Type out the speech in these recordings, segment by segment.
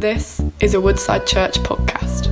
This is a Woodside Church podcast.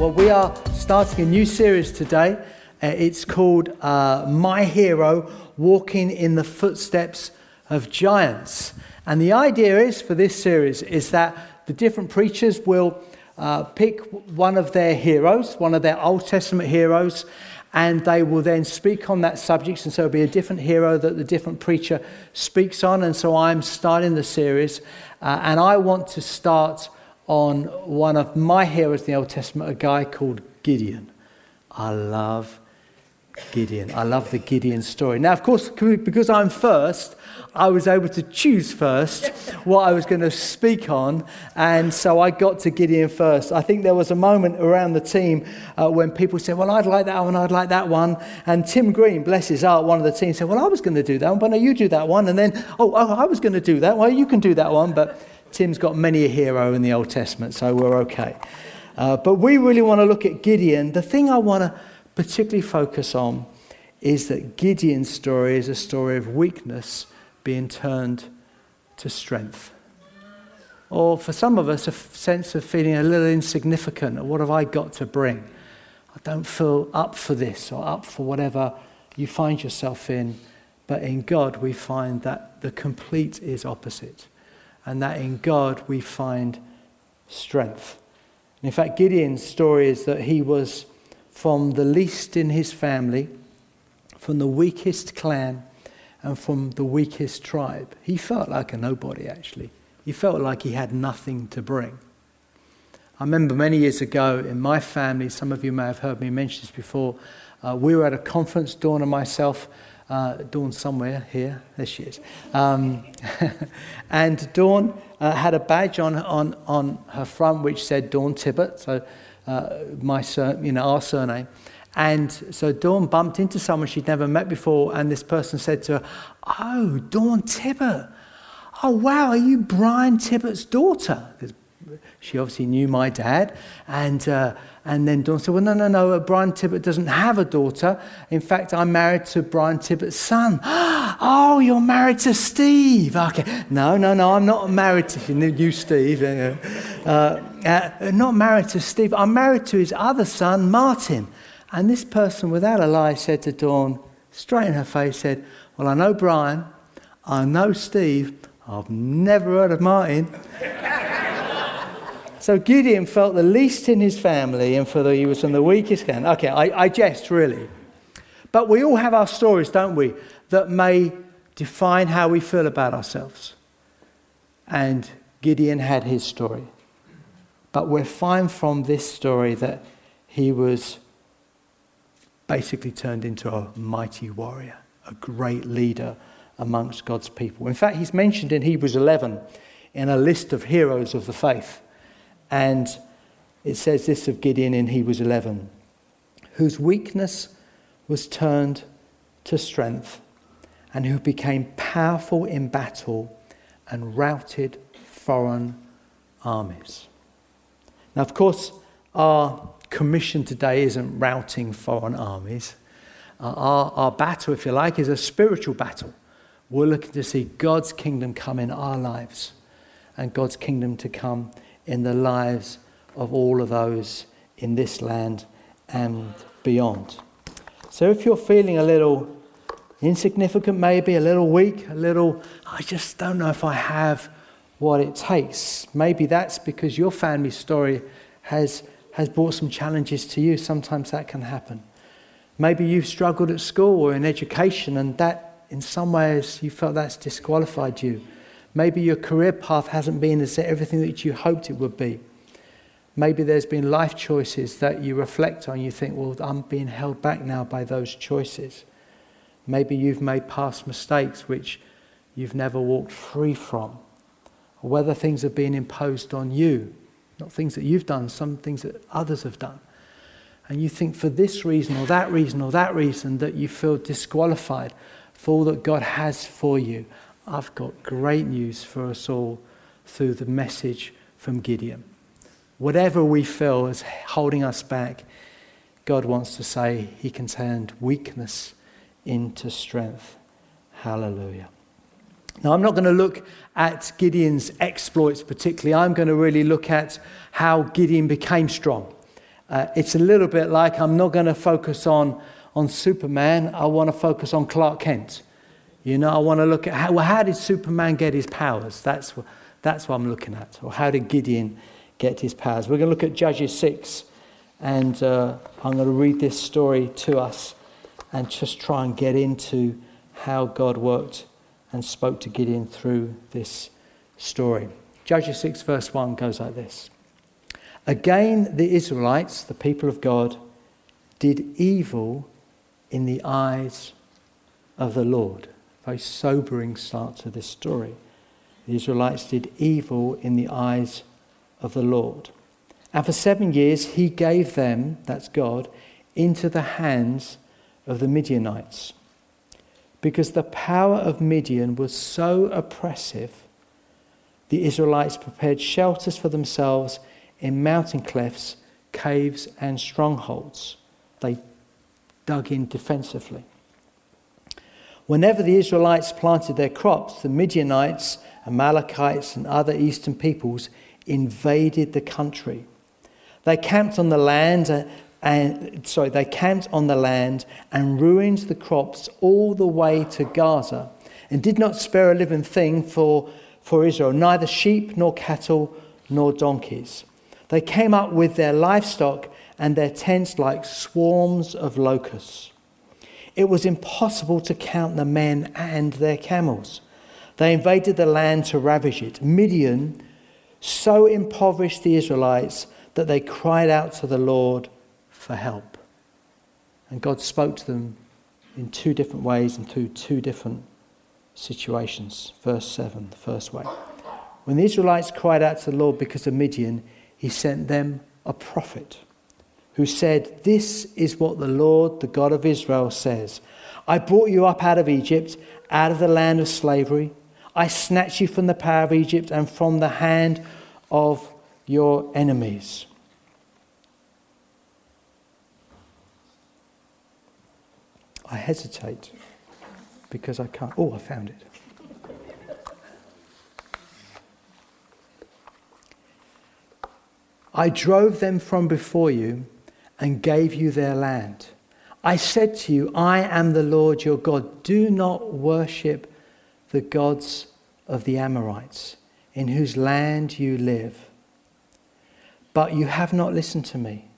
Well, we are starting a new series today. Uh, it's called uh, My Hero Walking in the Footsteps of Giants. And the idea is for this series is that the different preachers will uh, pick one of their heroes, one of their Old Testament heroes, and they will then speak on that subject. And so it'll be a different hero that the different preacher speaks on. And so I'm starting the series, uh, and I want to start on one of my heroes in the Old Testament, a guy called Gideon. I love Gideon. I love the Gideon story. Now, of course, because I'm first, I was able to choose first what I was going to speak on, and so I got to Gideon first. I think there was a moment around the team uh, when people said, Well, I'd like that one, I'd like that one. And Tim Green, bless his heart, one of the team said, Well, I was going to do that one, but no, you do that one. And then, Oh, oh I was going to do that. Well, you can do that one. But Tim's got many a hero in the Old Testament, so we're okay. Uh, but we really want to look at Gideon. The thing I want to particularly focus on is that Gideon's story is a story of weakness being turned to strength. Or for some of us, a sense of feeling a little insignificant. What have I got to bring? I don't feel up for this or up for whatever you find yourself in. But in God, we find that the complete is opposite. And that in God, we find strength. In fact, Gideon's story is that he was from the least in his family from the weakest clan and from the weakest tribe. He felt like a nobody, actually. He felt like he had nothing to bring. I remember many years ago in my family, some of you may have heard me mention this before, uh, we were at a conference, Dawn and myself, uh, Dawn somewhere here, there she is. Um, and Dawn uh, had a badge on, on, on her front which said Dawn Tibbet, so uh, my sur- you know, our surname. And so Dawn bumped into someone she'd never met before, and this person said to her, Oh, Dawn Tibbet. Oh, wow, are you Brian Tibbet's daughter? She obviously knew my dad. And, uh, and then Dawn said, Well, no, no, no, uh, Brian Tibbet doesn't have a daughter. In fact, I'm married to Brian Tibbet's son. oh, you're married to Steve. Okay. No, no, no, I'm not married to you, Steve. Uh, uh, not married to Steve. I'm married to his other son, Martin. And this person, without a lie, said to Dawn, straight in her face, said, Well, I know Brian, I know Steve, I've never heard of Martin. so Gideon felt the least in his family and for the, he was from the weakest clan. Okay, I, I jest, really. But we all have our stories, don't we, that may define how we feel about ourselves. And Gideon had his story. But we find from this story that he was basically turned into a mighty warrior, a great leader amongst God's people. In fact, he's mentioned in Hebrews 11 in a list of heroes of the faith. And it says this of Gideon in Hebrews 11 whose weakness was turned to strength, and who became powerful in battle and routed foreign armies. Now, of course, our commission today isn't routing foreign armies. Uh, our, our battle, if you like, is a spiritual battle. We're looking to see God's kingdom come in our lives and God's kingdom to come in the lives of all of those in this land and beyond. So if you're feeling a little insignificant, maybe a little weak, a little, I just don't know if I have what it takes, maybe that's because your family story has has brought some challenges to you, sometimes that can happen. Maybe you've struggled at school or in education, and that, in some ways, you felt that's disqualified you. Maybe your career path hasn't been as everything that you hoped it would be. Maybe there's been life choices that you reflect on. You think, well, I'm being held back now by those choices. Maybe you've made past mistakes which you've never walked free from. Or whether things have been imposed on you not things that you've done, some things that others have done. And you think for this reason or that reason or that reason that you feel disqualified for all that God has for you. I've got great news for us all through the message from Gideon. whatever we feel is holding us back, God wants to say He can turn weakness into strength. Hallelujah. Now, I'm not going to look at Gideon's exploits particularly. I'm going to really look at how Gideon became strong. Uh, it's a little bit like I'm not going to focus on, on Superman, I want to focus on Clark Kent. You know, I want to look at how, well, how did Superman get his powers? That's what, that's what I'm looking at. Or how did Gideon get his powers? We're going to look at Judges 6, and uh, I'm going to read this story to us and just try and get into how God worked and spoke to Gideon through this story. Judges 6, verse 1 goes like this Again, the Israelites, the people of God, did evil in the eyes of the Lord. Very sobering start to this story. The Israelites did evil in the eyes of the Lord. And for seven years, he gave them, that's God, into the hands of the Midianites. Because the power of Midian was so oppressive, the Israelites prepared shelters for themselves in mountain clefts, caves, and strongholds. They dug in defensively. Whenever the Israelites planted their crops, the Midianites, Amalekites, and other eastern peoples invaded the country. They camped on the land and, sorry, they camped on the land and ruined the crops all the way to Gaza, and did not spare a living thing for, for Israel, neither sheep nor cattle nor donkeys. They came up with their livestock and their tents like swarms of locusts. It was impossible to count the men and their camels. They invaded the land to ravage it. Midian so impoverished the Israelites that they cried out to the Lord for help. And God spoke to them in two different ways and through two different situations. Verse 7, the first way. When the Israelites cried out to the Lord because of Midian, he sent them a prophet who said, This is what the Lord, the God of Israel, says I brought you up out of Egypt, out of the land of slavery. I snatched you from the power of Egypt and from the hand of your enemies. I hesitate because I can't. Oh, I found it. I drove them from before you and gave you their land. I said to you, I am the Lord your God. Do not worship the gods of the Amorites, in whose land you live. But you have not listened to me.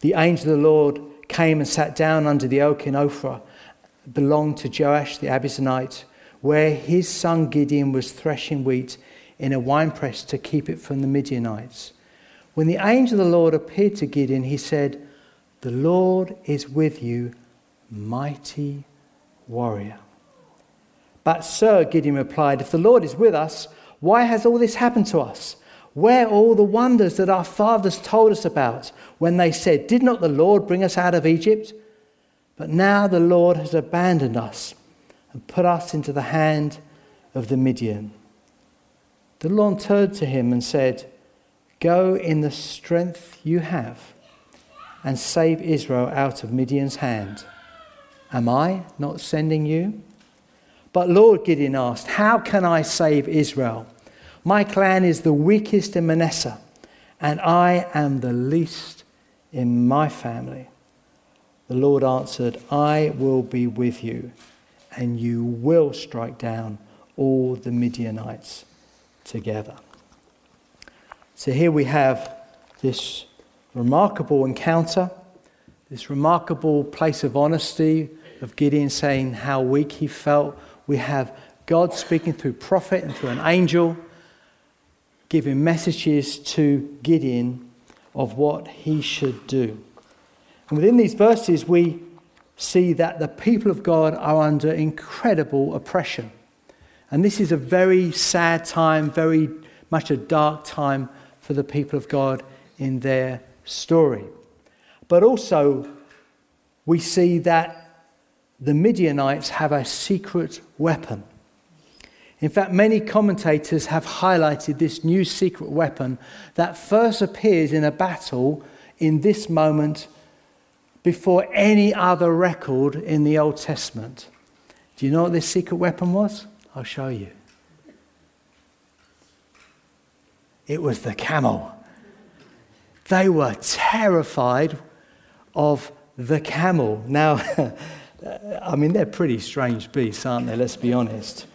The angel of the Lord came and sat down under the oak in Ophrah, belonged to Joash the Abiezrite, where his son Gideon was threshing wheat in a winepress to keep it from the Midianites. When the angel of the Lord appeared to Gideon, he said, The Lord is with you, mighty warrior. But, sir, Gideon replied, If the Lord is with us, why has all this happened to us? Where are all the wonders that our fathers told us about when they said, Did not the Lord bring us out of Egypt? But now the Lord has abandoned us and put us into the hand of the Midian. The Lord turned to him and said, Go in the strength you have and save Israel out of Midian's hand. Am I not sending you? But Lord, Gideon asked, How can I save Israel? My clan is the weakest in Manasseh, and I am the least in my family. The Lord answered, I will be with you, and you will strike down all the Midianites together. So here we have this remarkable encounter, this remarkable place of honesty of Gideon saying how weak he felt. We have God speaking through prophet and through an angel, giving messages to Gideon of what he should do. And within these verses, we see that the people of God are under incredible oppression. And this is a very sad time, very much a dark time for the people of God in their story. But also, we see that the Midianites have a secret weapon. In fact, many commentators have highlighted this new secret weapon that first appears in a battle in this moment before any other record in the Old Testament. Do you know what this secret weapon was? I'll show you. It was the camel. They were terrified of the camel. Now, I mean, they're pretty strange beasts, aren't they? Let's be honest.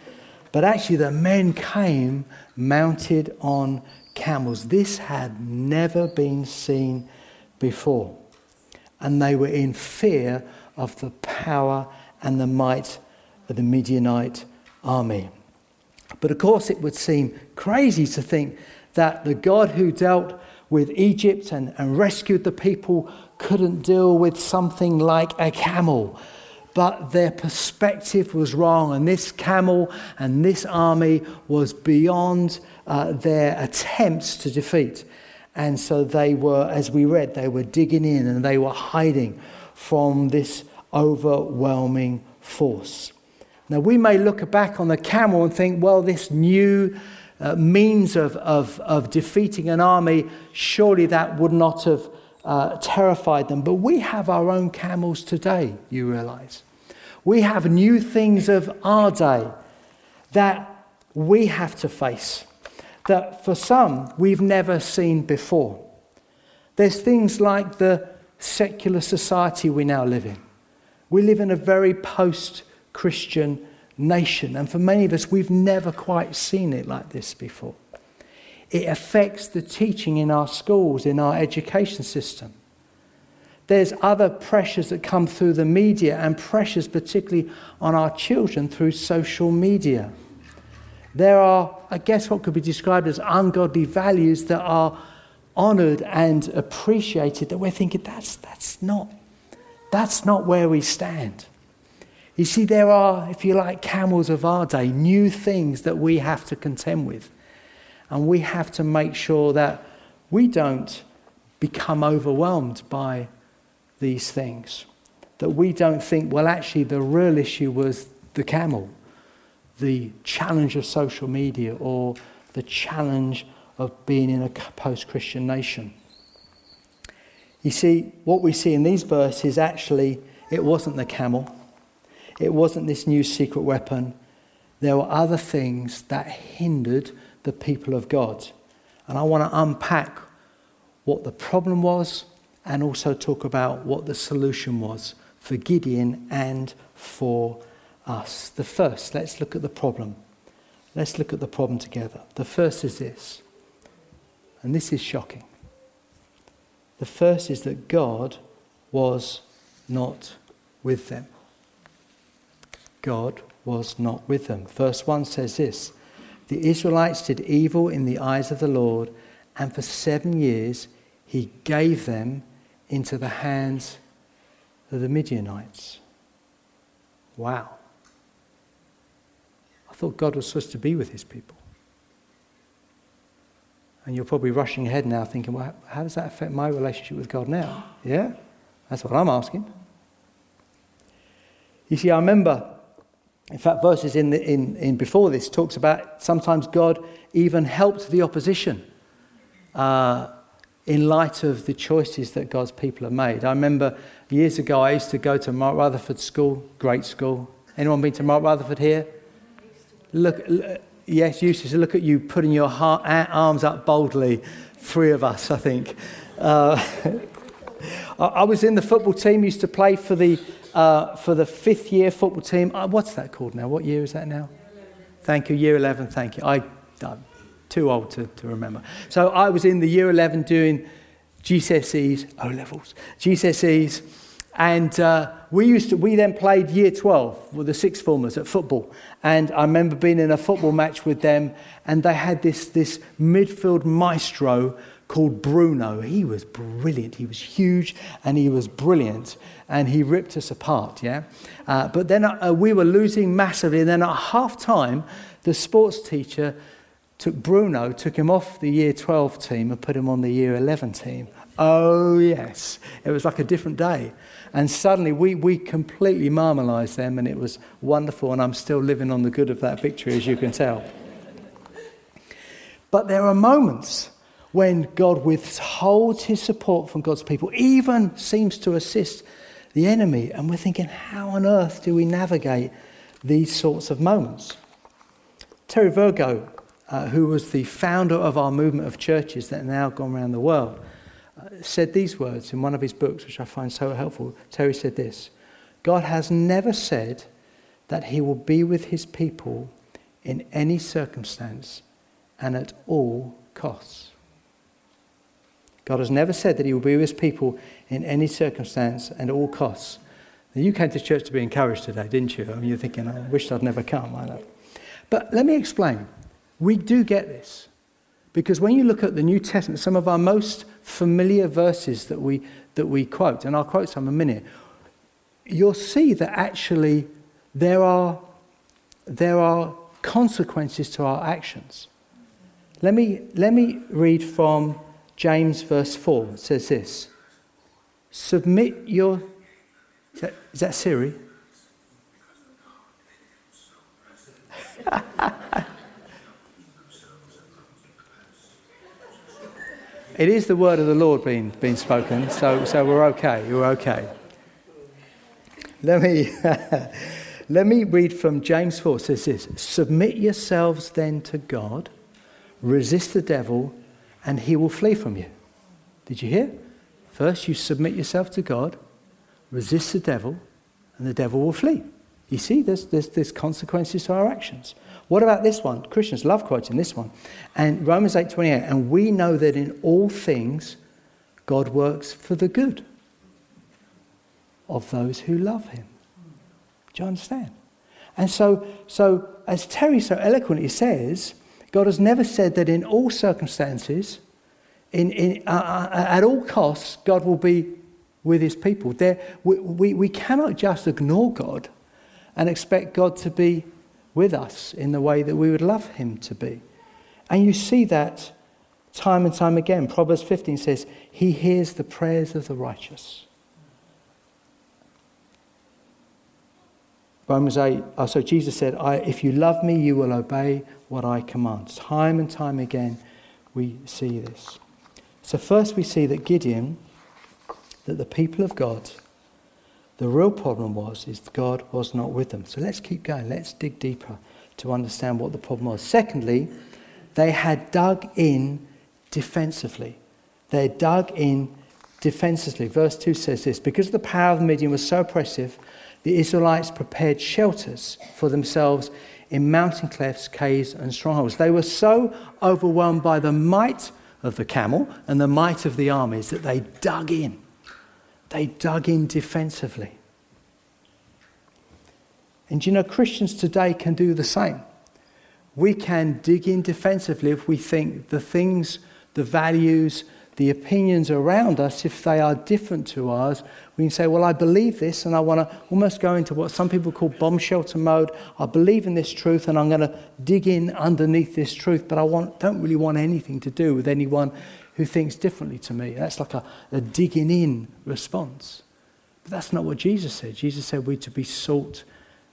But actually, the men came mounted on camels. This had never been seen before. And they were in fear of the power and the might of the Midianite army. But of course, it would seem crazy to think that the God who dealt with Egypt and, and rescued the people couldn't deal with something like a camel but their perspective was wrong, and this camel and this army was beyond uh, their attempts to defeat. And so they were, as we read, they were digging in and they were hiding from this overwhelming force. Now, we may look back on the camel and think, well, this new uh, means of, of, of defeating an army, surely that would not have uh, terrified them. But we have our own camels today, you realize. We have new things of our day that we have to face, that for some we've never seen before. There's things like the secular society we now live in. We live in a very post Christian nation, and for many of us, we've never quite seen it like this before. It affects the teaching in our schools, in our education system. There's other pressures that come through the media and pressures, particularly on our children, through social media. There are, I guess, what could be described as ungodly values that are honored and appreciated that we're thinking that's, that's, not, that's not where we stand. You see, there are, if you like, camels of our day, new things that we have to contend with. And we have to make sure that we don't become overwhelmed by these things. That we don't think, well, actually, the real issue was the camel, the challenge of social media, or the challenge of being in a post Christian nation. You see, what we see in these verses actually, it wasn't the camel, it wasn't this new secret weapon. There were other things that hindered the people of God. And I want to unpack what the problem was and also talk about what the solution was for Gideon and for us. The first, let's look at the problem. Let's look at the problem together. The first is this, and this is shocking. The first is that God was not with them. God was not with them. Verse 1 says this The Israelites did evil in the eyes of the Lord, and for seven years he gave them into the hands of the Midianites. Wow. I thought God was supposed to be with his people. And you're probably rushing ahead now thinking, well, how does that affect my relationship with God now? Yeah? That's what I'm asking. You see, I remember, in fact, verses in, the, in, in before this talks about sometimes God even helped the opposition. Uh, in light of the choices that God's people have made. I remember years ago I used to go to Mark Rutherford School, great school. Anyone been to Mark Rutherford here? Look, yes, used to look at you putting your heart, arms up boldly. Three of us, I think. Uh, I was in the football team, used to play for the, uh, for the fifth year football team. Uh, what's that called now? What year is that now? Thank you, year 11, thank you. I, I too old to, to remember. So I was in the year 11 doing GCSEs, O levels, GCSEs, and uh, we used to, we then played year 12 with the sixth formers at football. And I remember being in a football match with them, and they had this, this midfield maestro called Bruno. He was brilliant. He was huge and he was brilliant, and he ripped us apart, yeah? Uh, but then uh, we were losing massively, and then at half time, the sports teacher took Bruno, took him off the year 12 team and put him on the year 11 team. Oh, yes. It was like a different day. And suddenly we, we completely marmalized them, and it was wonderful. And I'm still living on the good of that victory, as you can tell. But there are moments when God withholds his support from God's people, even seems to assist the enemy. And we're thinking, how on earth do we navigate these sorts of moments? Terry Virgo, uh, who was the founder of our movement of churches that are now gone around the world, uh, said these words in one of his books, which I find so helpful. Terry said this God has never said that he will be with his people in any circumstance and at all costs. God has never said that he will be with his people in any circumstance and at all costs. Now, you came to church to be encouraged today, didn't you? I mean, you're thinking, I wish I'd never come. I know. But let me explain. We do get this. Because when you look at the New Testament, some of our most familiar verses that we, that we quote, and I'll quote some in a minute, you'll see that actually there are, there are consequences to our actions. Let me, let me read from James verse 4. Says this Submit your. Is that, is that Siri? it is the word of the Lord being, being spoken, so, so we're okay. You're okay. Let me, let me read from James 4. It says this Submit yourselves then to God, resist the devil, and he will flee from you. Did you hear? First, you submit yourself to God, resist the devil, and the devil will flee. You see, there's, there's, there's consequences to our actions. What about this one? Christians love quoting this one. And Romans 8:28, and we know that in all things God works for the good of those who love him. Do you understand? And so, so as Terry so eloquently says, God has never said that in all circumstances, in, in, uh, uh, at all costs, God will be with his people. There, we, we, we cannot just ignore God and expect God to be with us in the way that we would love him to be. And you see that time and time again. Proverbs 15 says, He hears the prayers of the righteous. Romans 8, oh, so Jesus said, If you love me, you will obey what I command. Time and time again, we see this. So, first, we see that Gideon, that the people of God, the real problem was is God was not with them. So let's keep going. Let's dig deeper to understand what the problem was. Secondly, they had dug in defensively. They dug in defensively. Verse 2 says this Because the power of the Midian was so oppressive, the Israelites prepared shelters for themselves in mountain clefts, caves, and strongholds. They were so overwhelmed by the might of the camel and the might of the armies that they dug in. They dug in defensively. And you know, Christians today can do the same. We can dig in defensively if we think the things, the values, the opinions around us, if they are different to ours, we can say, Well, I believe this, and I want to almost go into what some people call bomb shelter mode. I believe in this truth, and I'm going to dig in underneath this truth, but I want, don't really want anything to do with anyone who thinks differently to me. That's like a, a digging in response. But that's not what Jesus said. Jesus said we're to be salt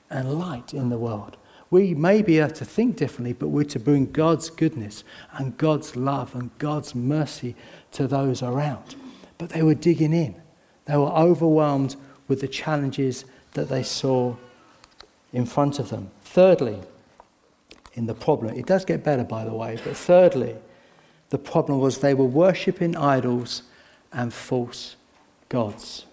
and light in the world. We may be to think differently, but we're to bring God's goodness and God's love and God's mercy to those around. But they were digging in. They were overwhelmed with the challenges that they saw in front of them. Thirdly, in the problem, it does get better, by the way, but thirdly, the problem was they were worshipping idols and false gods.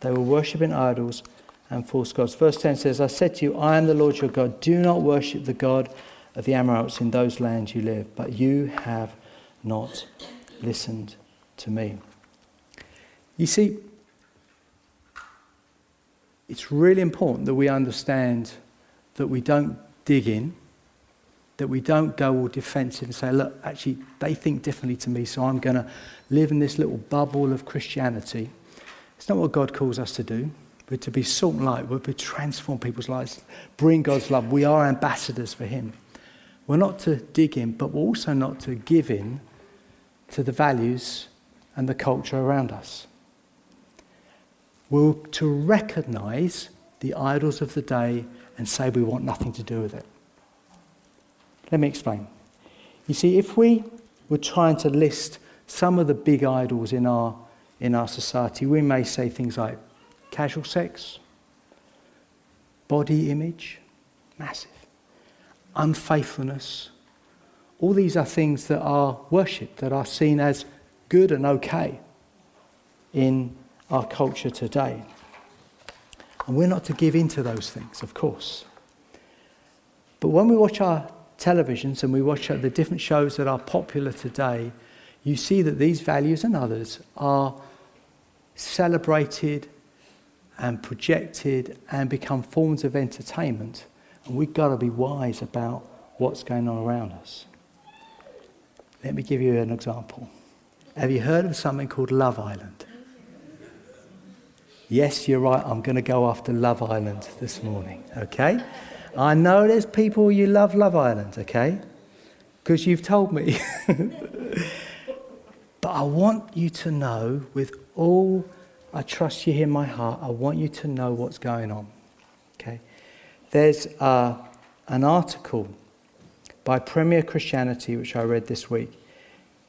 They were worshipping idols and false gods. Verse 10 says, I said to you, I am the Lord your God. Do not worship the God of the Amorites in those lands you live, but you have not listened to me. You see, it's really important that we understand that we don't dig in, that we don't go all defensive and say, look, actually, they think differently to me, so I'm going to live in this little bubble of Christianity. It's not what God calls us to do. We're to be salt and light. We're to transform people's lives, bring God's love. We are ambassadors for Him. We're not to dig in, but we're also not to give in to the values and the culture around us. We're to recognize the idols of the day and say we want nothing to do with it. Let me explain. You see, if we were trying to list some of the big idols in our, in our society, we may say things like casual sex, body image, massive, unfaithfulness. All these are things that are worshipped, that are seen as good and okay in our culture today. And we're not to give in to those things, of course. But when we watch our televisions and we watch the different shows that are popular today, you see that these values and others are celebrated and projected and become forms of entertainment. And we've got to be wise about what's going on around us. Let me give you an example. Have you heard of something called Love Island? Yes, you're right. I'm going to go after Love Island this morning, okay? I know there's people you love Love Island, okay? Because you've told me. but I want you to know, with all I trust you in my heart, I want you to know what's going on, okay? There's uh, an article by Premier Christianity, which I read this week.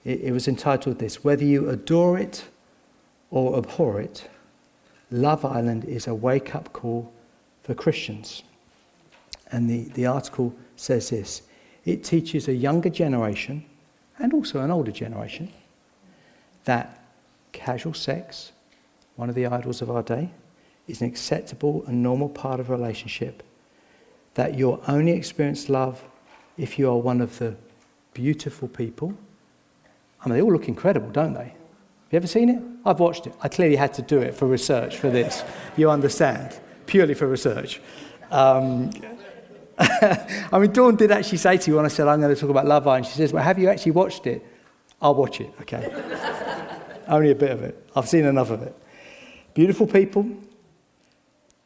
It, it was entitled This Whether You Adore It or Abhor It, Love Island is a wake up call for Christians. And the, the article says this it teaches a younger generation and also an older generation that casual sex, one of the idols of our day, is an acceptable and normal part of a relationship. That you'll only experience love if you are one of the beautiful people. I mean, they all look incredible, don't they? Have you ever seen it? I've watched it. I clearly had to do it for research for this. You understand? Purely for research. Um, I mean, Dawn did actually say to you when I said, I'm going to talk about Love Island, she says, Well, have you actually watched it? I'll watch it, okay? Only a bit of it. I've seen enough of it. Beautiful people,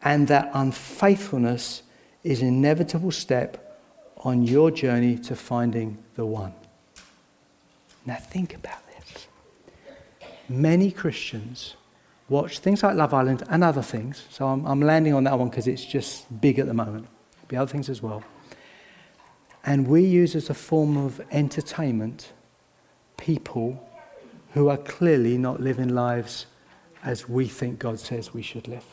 and that unfaithfulness is an inevitable step on your journey to finding the one. Now, think about this. many Christians watch things like Love Island and other things. So I'm, I'm landing on that one because it's just big at the moment. Be other things as well. And we use as a form of entertainment people who are clearly not living lives as we think God says we should live.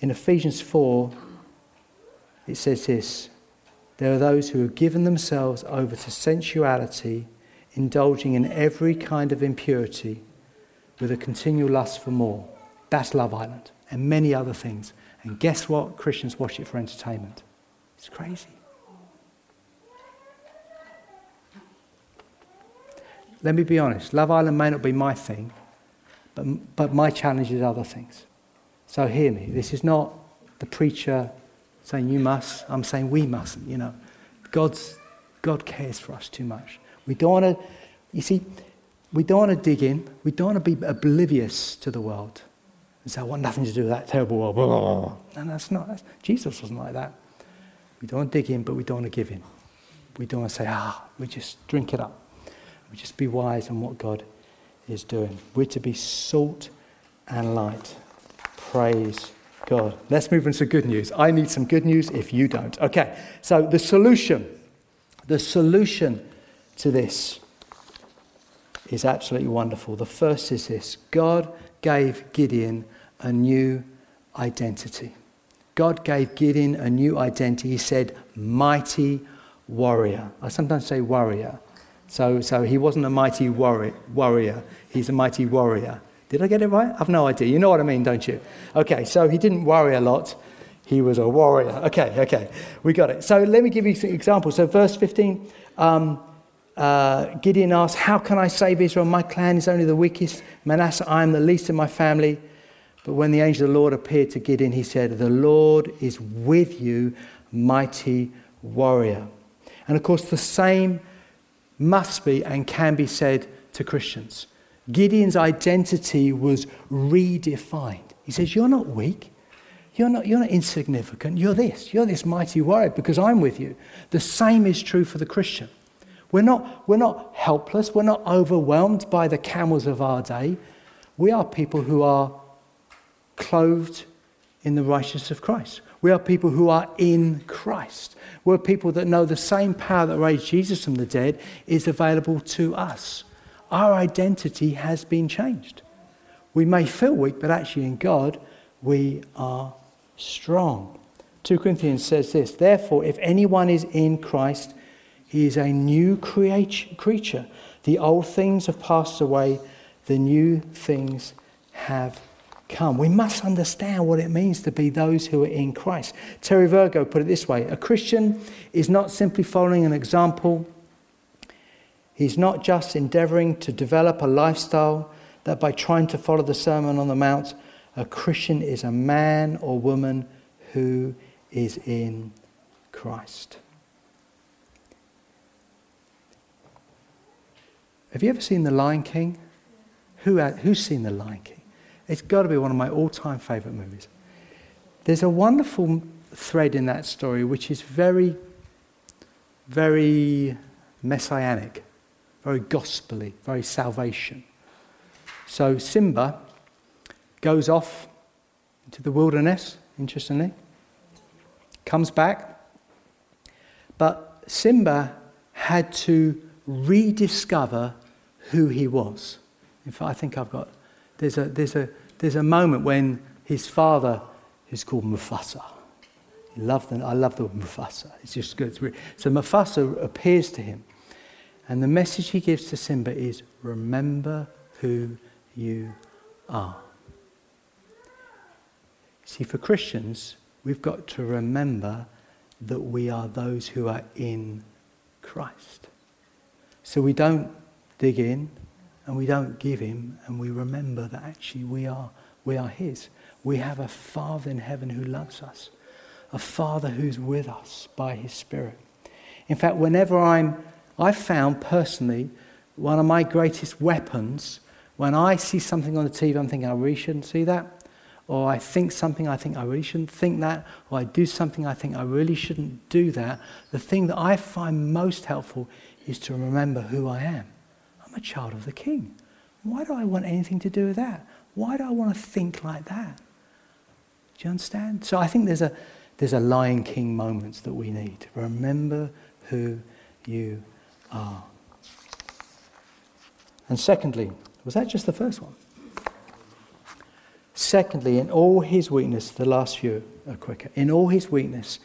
In Ephesians 4, it says this There are those who have given themselves over to sensuality indulging in every kind of impurity with a continual lust for more. That's Love Island and many other things. And guess what? Christians watch it for entertainment. It's crazy. Let me be honest Love Island may not be my thing, but, but my challenge is other things. So hear me. This is not the preacher saying you must. I'm saying we mustn't, you know. God's, God cares for us too much. We don't want to, you see, we don't want to dig in. We don't want to be oblivious to the world and say, I want nothing to do with that terrible world. And that's not, that's, Jesus wasn't like that. We don't want to dig in, but we don't want to give in. We don't want to say, ah, we just drink it up. We just be wise in what God is doing. We're to be salt and light. Praise God. Let's move on to good news. I need some good news if you don't. Okay, so the solution, the solution to this is absolutely wonderful. The first is this God gave Gideon a new identity. God gave Gideon a new identity. He said, mighty warrior. I sometimes say warrior. So, so he wasn't a mighty warrior. He's a mighty warrior. Did I get it right? I've no idea. You know what I mean, don't you? Okay, so he didn't worry a lot. He was a warrior. Okay, okay. We got it. So let me give you some examples. So, verse 15. Um, uh, Gideon asked, How can I save Israel? My clan is only the weakest. Manasseh, I am the least in my family. But when the angel of the Lord appeared to Gideon, he said, The Lord is with you, mighty warrior. And of course, the same must be and can be said to Christians. Gideon's identity was redefined. He says, You're not weak. You're not, you're not insignificant. You're this. You're this mighty warrior because I'm with you. The same is true for the Christian. We're not, we're not helpless. We're not overwhelmed by the camels of our day. We are people who are clothed in the righteousness of Christ. We are people who are in Christ. We're people that know the same power that raised Jesus from the dead is available to us. Our identity has been changed. We may feel weak, but actually in God, we are strong. 2 Corinthians says this Therefore, if anyone is in Christ, he is a new creature. The old things have passed away, the new things have come. We must understand what it means to be those who are in Christ. Terry Virgo put it this way A Christian is not simply following an example, he's not just endeavoring to develop a lifestyle that by trying to follow the Sermon on the Mount, a Christian is a man or woman who is in Christ. Have you ever seen The Lion King? Who, who's seen The Lion King? It's got to be one of my all time favourite movies. There's a wonderful thread in that story which is very, very messianic, very gospelly, very salvation. So Simba goes off into the wilderness, interestingly, comes back, but Simba had to rediscover who he was. In fact, I think I've got, there's a, there's a, there's a moment when his father is called Mufasa. Love the, I love the word Mufasa. It's just good. So Mufasa appears to him. And the message he gives to Simba is remember who you are. See, for Christians, we've got to remember that we are those who are in Christ. So we don't dig in and we don't give him and we remember that actually we are, we are his. We have a Father in heaven who loves us, a Father who's with us by his Spirit. In fact, whenever I'm, I've found personally one of my greatest weapons when I see something on the TV, I'm thinking, I really shouldn't see that. Or I think something, I think I really shouldn't think that. Or I do something, I think I really shouldn't do that. The thing that I find most helpful is to remember who I am. I'm a child of the King. Why do I want anything to do with that? Why do I want to think like that? Do you understand? So I think there's a, there's a Lion King moment that we need. Remember who you are. And secondly, was that just the first one? Secondly, in all his weakness, the last few are quicker. In all his weakness,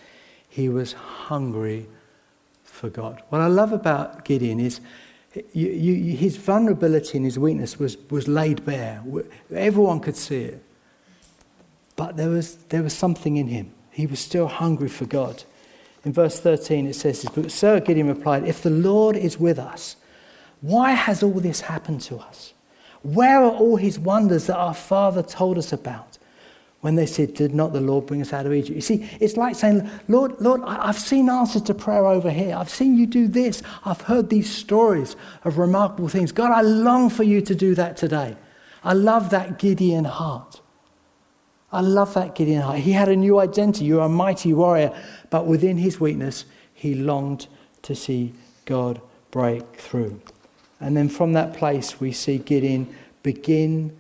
he was hungry for God. What I love about Gideon is you, you, his vulnerability and his weakness was, was laid bare. Everyone could see it. But there was, there was something in him. He was still hungry for God. In verse 13, it says this But Sir Gideon replied, If the Lord is with us, why has all this happened to us? Where are all his wonders that our father told us about when they said, Did not the Lord bring us out of Egypt? You see, it's like saying, Lord, Lord, I've seen answers to prayer over here. I've seen you do this. I've heard these stories of remarkable things. God, I long for you to do that today. I love that Gideon heart. I love that Gideon heart. He had a new identity. You're a mighty warrior. But within his weakness, he longed to see God break through. And then from that place, we see Gideon begin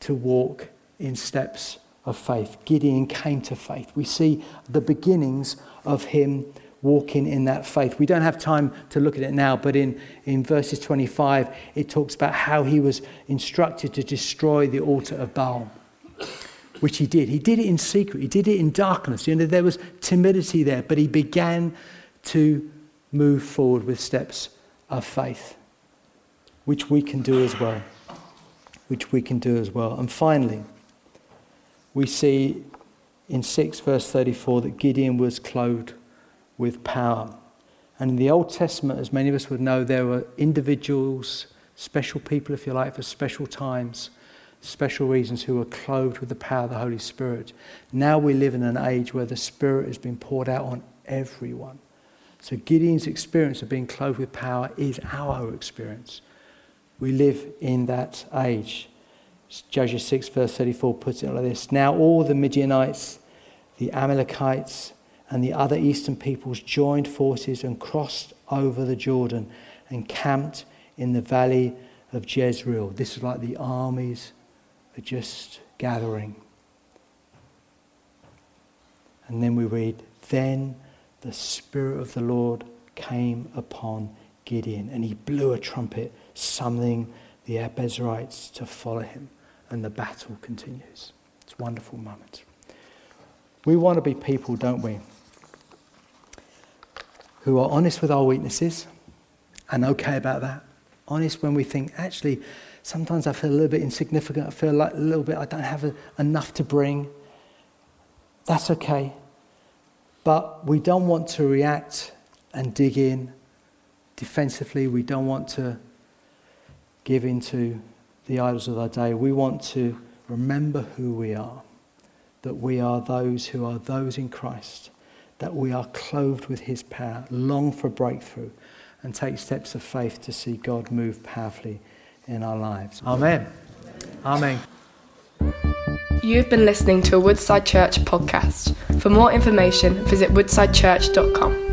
to walk in steps of faith. Gideon came to faith. We see the beginnings of him walking in that faith. We don't have time to look at it now, but in, in verses 25, it talks about how he was instructed to destroy the altar of Baal, which he did. He did it in secret, he did it in darkness. You know, there was timidity there, but he began to move forward with steps of faith which we can do as well. Which we can do as well. And finally, we see in 6 verse 34 that Gideon was clothed with power. And in the Old Testament, as many of us would know, there were individuals, special people, if you like, for special times, special reasons, who were clothed with the power of the Holy Spirit. Now we live in an age where the Spirit has been poured out on everyone. So Gideon's experience of being clothed with power is our experience. We live in that age. Judges 6, verse 34 puts it like this Now all the Midianites, the Amalekites, and the other eastern peoples joined forces and crossed over the Jordan and camped in the valley of Jezreel. This is like the armies are just gathering. And then we read, Then the Spirit of the Lord came upon Gideon, and he blew a trumpet, summoning the Abiezrites to follow him. And the battle continues. It's a wonderful moment. We want to be people, don't we? Who are honest with our weaknesses and okay about that. Honest when we think, actually, sometimes I feel a little bit insignificant. I feel like a little bit I don't have a, enough to bring. That's okay. But we don't want to react and dig in defensively. We don't want to give in to the idols of our day. We want to remember who we are, that we are those who are those in Christ, that we are clothed with his power, long for breakthrough, and take steps of faith to see God move powerfully in our lives. Amen. Amen. You've been listening to a Woodside Church podcast. For more information, visit woodsidechurch.com.